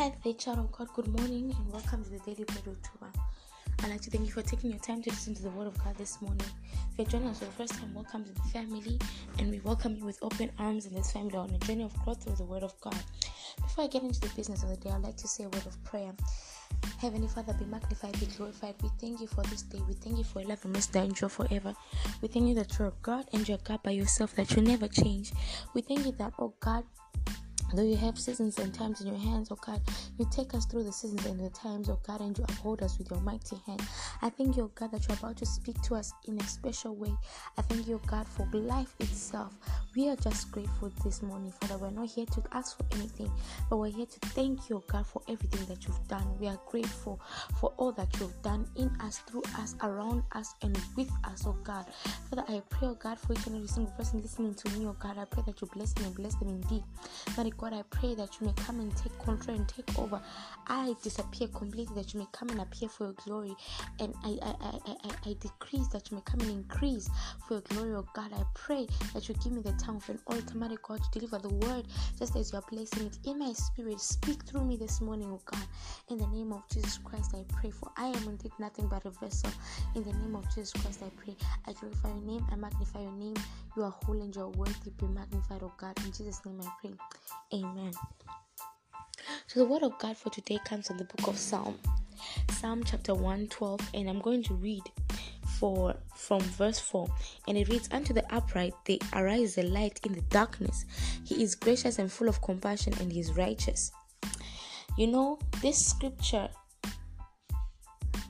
Hi, the child of God. Good morning and welcome to the Daily with Tuba. I'd like to thank you for taking your time to listen to the Word of God this morning. If you're joining us for the first time, welcome to the family, and we welcome you with open arms in this family on a journey of growth through the Word of God. Before I get into the business of the day, I'd like to say a word of prayer. Heavenly Father, be magnified, be glorified. We thank you for this day. We thank you for your love and mercy that endure forever. We thank you that you're God and you're God by yourself, that you never change. We thank you that, oh God, Though you have seasons and times in your hands, oh God, you take us through the seasons and the times, oh God, and you uphold us with your mighty hand. I thank you, oh God, that you're about to speak to us in a special way. I thank you, oh God, for life itself. We are just grateful this morning, Father. We're not here to ask for anything, but we're here to thank you, oh God, for everything that you've done. We are grateful for all that you've done in us, through us, around us, and with us, oh God. Father, I pray, oh God, for each and every single person listening to me, oh God. I pray that you bless them and bless them indeed. That God, I pray that you may come and take control and take over. I disappear completely, that you may come and appear for your glory. And I, I, I, I, I decrease that you may come and increase for your glory, oh God. I pray that you give me the tongue of an automatic God to deliver the word just as you are placing it in my spirit. Speak through me this morning, oh God. In the name of Jesus Christ, I pray. For I am indeed nothing but a vessel. In the name of Jesus Christ, I pray. I glorify your name, I magnify your name. You are holy and you are worthy. Be magnified, oh God. In Jesus' name I pray. Amen. So the word of God for today comes from the book of Psalm, Psalm chapter 112, and I'm going to read for from verse 4 and it reads unto the upright they arise a light in the darkness. He is gracious and full of compassion and he is righteous. You know this scripture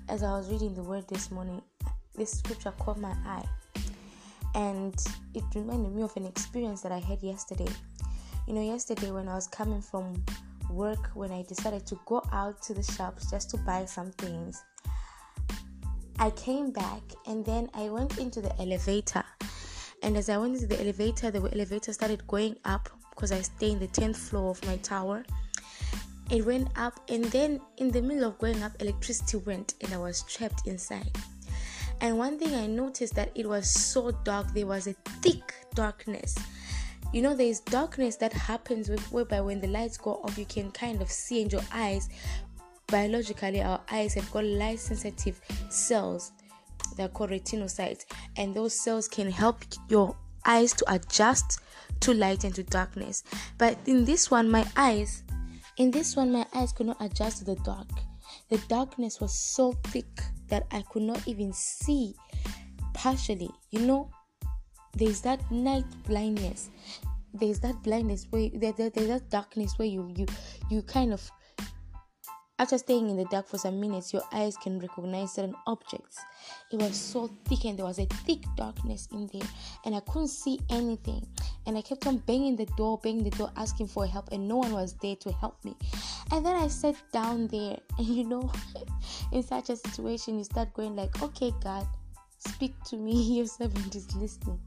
as i was reading the word this morning this scripture caught my eye. And it reminded me of an experience that i had yesterday you know, yesterday when I was coming from work, when I decided to go out to the shops just to buy some things, I came back and then I went into the elevator. And as I went into the elevator, the elevator started going up because I stay in the 10th floor of my tower. It went up, and then in the middle of going up, electricity went, and I was trapped inside. And one thing I noticed that it was so dark, there was a thick darkness you know there's darkness that happens with, whereby when the lights go off you can kind of see in your eyes. Biologically our eyes have got light sensitive cells. They're called retinocytes. And those cells can help your eyes to adjust to light and to darkness. But in this one my eyes in this one my eyes could not adjust to the dark. The darkness was so thick that i could not even see partially. You know there's that night blindness. There's that blindness where there, there, there's that darkness where you you you kind of after staying in the dark for some minutes your eyes can recognize certain objects. It was so thick and there was a thick darkness in there and i couldn't see anything. And i kept on banging the door banging the door asking for help and no one was there to help me. And then i sat down there and you know in such a situation you start going like okay god speak to me. Your servant is listening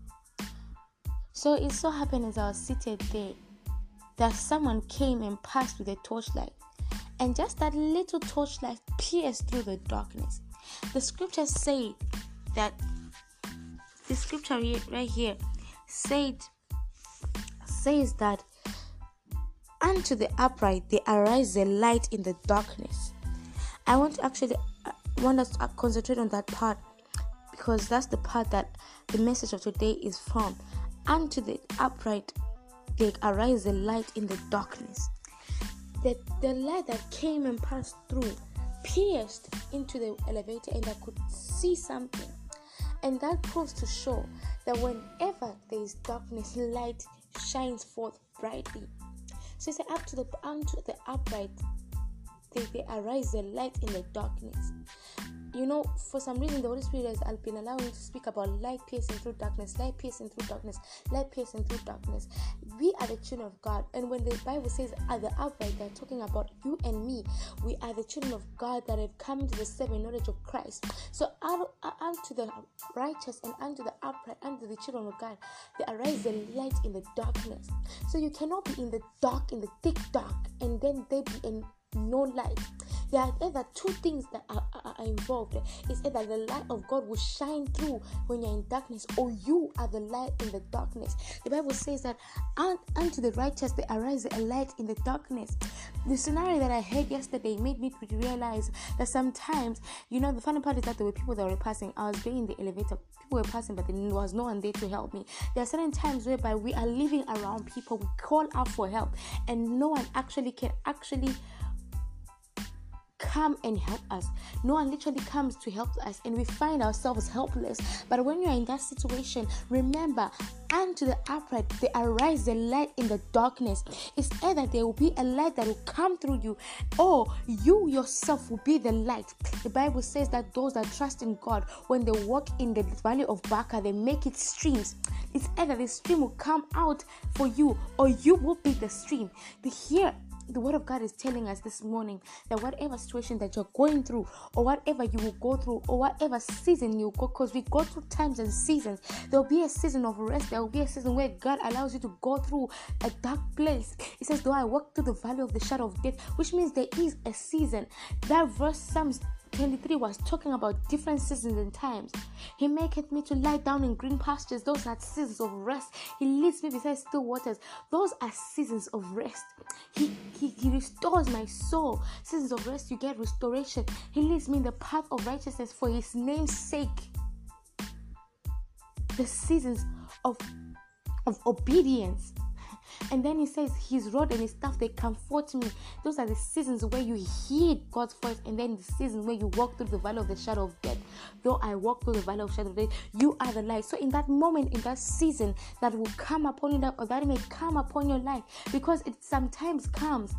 so it so happened as I was seated there that someone came and passed with a torchlight, and just that little torchlight pierced through the darkness. The scriptures say that the scripture right here said says that unto the upright there arise a light in the darkness. I want to actually want us to concentrate on that part because that's the part that the message of today is from unto the upright there arise a light in the darkness. The, the light that came and passed through pierced into the elevator and I could see something. And that proves to show that whenever there is darkness, light shines forth brightly. So it's up to the unto the upright, they, they arise a light in the darkness you know, for some reason, the Holy Spirit has been allowing to speak about light piercing through darkness, light piercing through darkness, light piercing through darkness. We are the children of God, and when the Bible says at the upright, they're talking about you and me. We are the children of God that have come to the saving knowledge of Christ. So, unto the righteous and unto the upright, unto the children of God, there arise a light in the darkness. So, you cannot be in the dark, in the thick dark, and then there be no light there are either two things that are, are, are, involved. It's either the light of God will shine through when you're in darkness, or you are the light in the darkness. The Bible says that unto the righteous there arise a light in the darkness. The scenario that I heard yesterday made me to realize that sometimes, you know, the funny part is that there were people that were passing. I was being in the elevator, people were passing, but there was no one there to help me. There are certain times whereby we are living around people, we call out for help, and no one actually can actually come and help us. No one literally comes to help us, and we find ourselves helpless. But when you're in that situation, remember, unto the upright there arise a light in the darkness. It's either there will be a light that will come through you, or you yourself will be the light. The Bible says that those that trust in God, when they walk in the valley of Baca, they make it streams. It's either the stream will come out for you, or you will be the stream. The here the word of God is telling us this morning that whatever situation that you're going through, or whatever you will go through, or whatever season you go, because we go through times and seasons, there will be a season of rest, there will be a season where God allows you to go through a dark place. He says, Though I walk through the valley of the shadow of death, which means there is a season. That verse Psalms 23 was talking about different seasons and times. He maketh me to lie down in green pastures. Those are seasons of rest. He leads me beside still waters. Those are seasons of rest. He, he, he restores my soul. Seasons of rest, you get restoration. He leads me in the path of righteousness for his name's sake. The seasons of, of obedience and then he says, His rod and his staff they comfort me. Those are the seasons where you heed God's voice, and then the season where you walk through the valley of the shadow of death. Though I walk through the valley of shadow of death, you are the light. So in that moment, in that season that will come upon you, or that may come upon your life, because it sometimes comes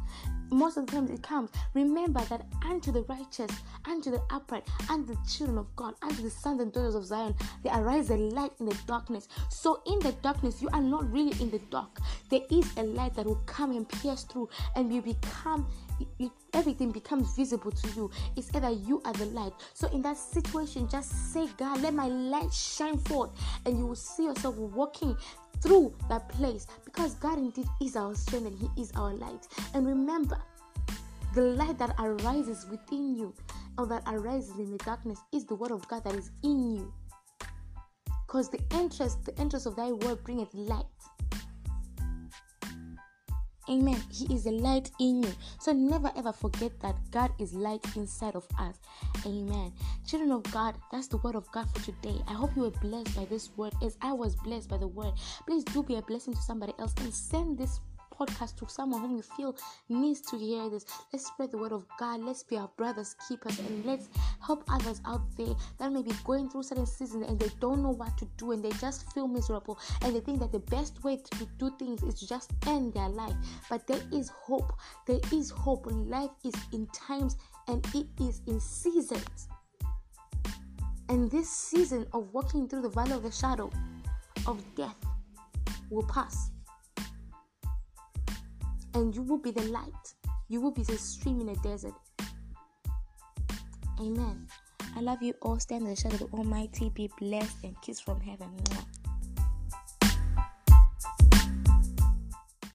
most of the times it comes. Remember that unto the righteous, unto the upright, unto the children of God, unto the sons and daughters of Zion, there arise a light in the darkness. So in the darkness, you are not really in the dark. There is a light that will come and pierce through, and you become everything becomes visible to you. It's either you are the light. So in that situation, just say, God, let my light shine forth, and you will see yourself walking through that place because God indeed is our strength and He is our light. And remember, the light that arises within you or that arises in the darkness is the word of God that is in you. Because the interest, the interest of thy word bringeth light. Amen. He is a light in you. So never ever forget that God is light inside of us. Amen. Children of God, that's the word of God for today. I hope you were blessed by this word as I was blessed by the word. Please do be a blessing to somebody else and send this podcast to someone whom you feel needs to hear this. Let's spread the word of God. Let's be our brothers, keepers, and let's help others out there that may be going through certain seasons and they don't know what to do and they just feel miserable and they think that the best way to do things is to just end their life. But there is hope. There is hope. Life is in times and it is in seasons. And this season of walking through the valley of the shadow of death will pass and you will be the light. You will be the stream in the desert. Amen. I love you all. Stand in the shadow of the Almighty. Be blessed and kiss from heaven.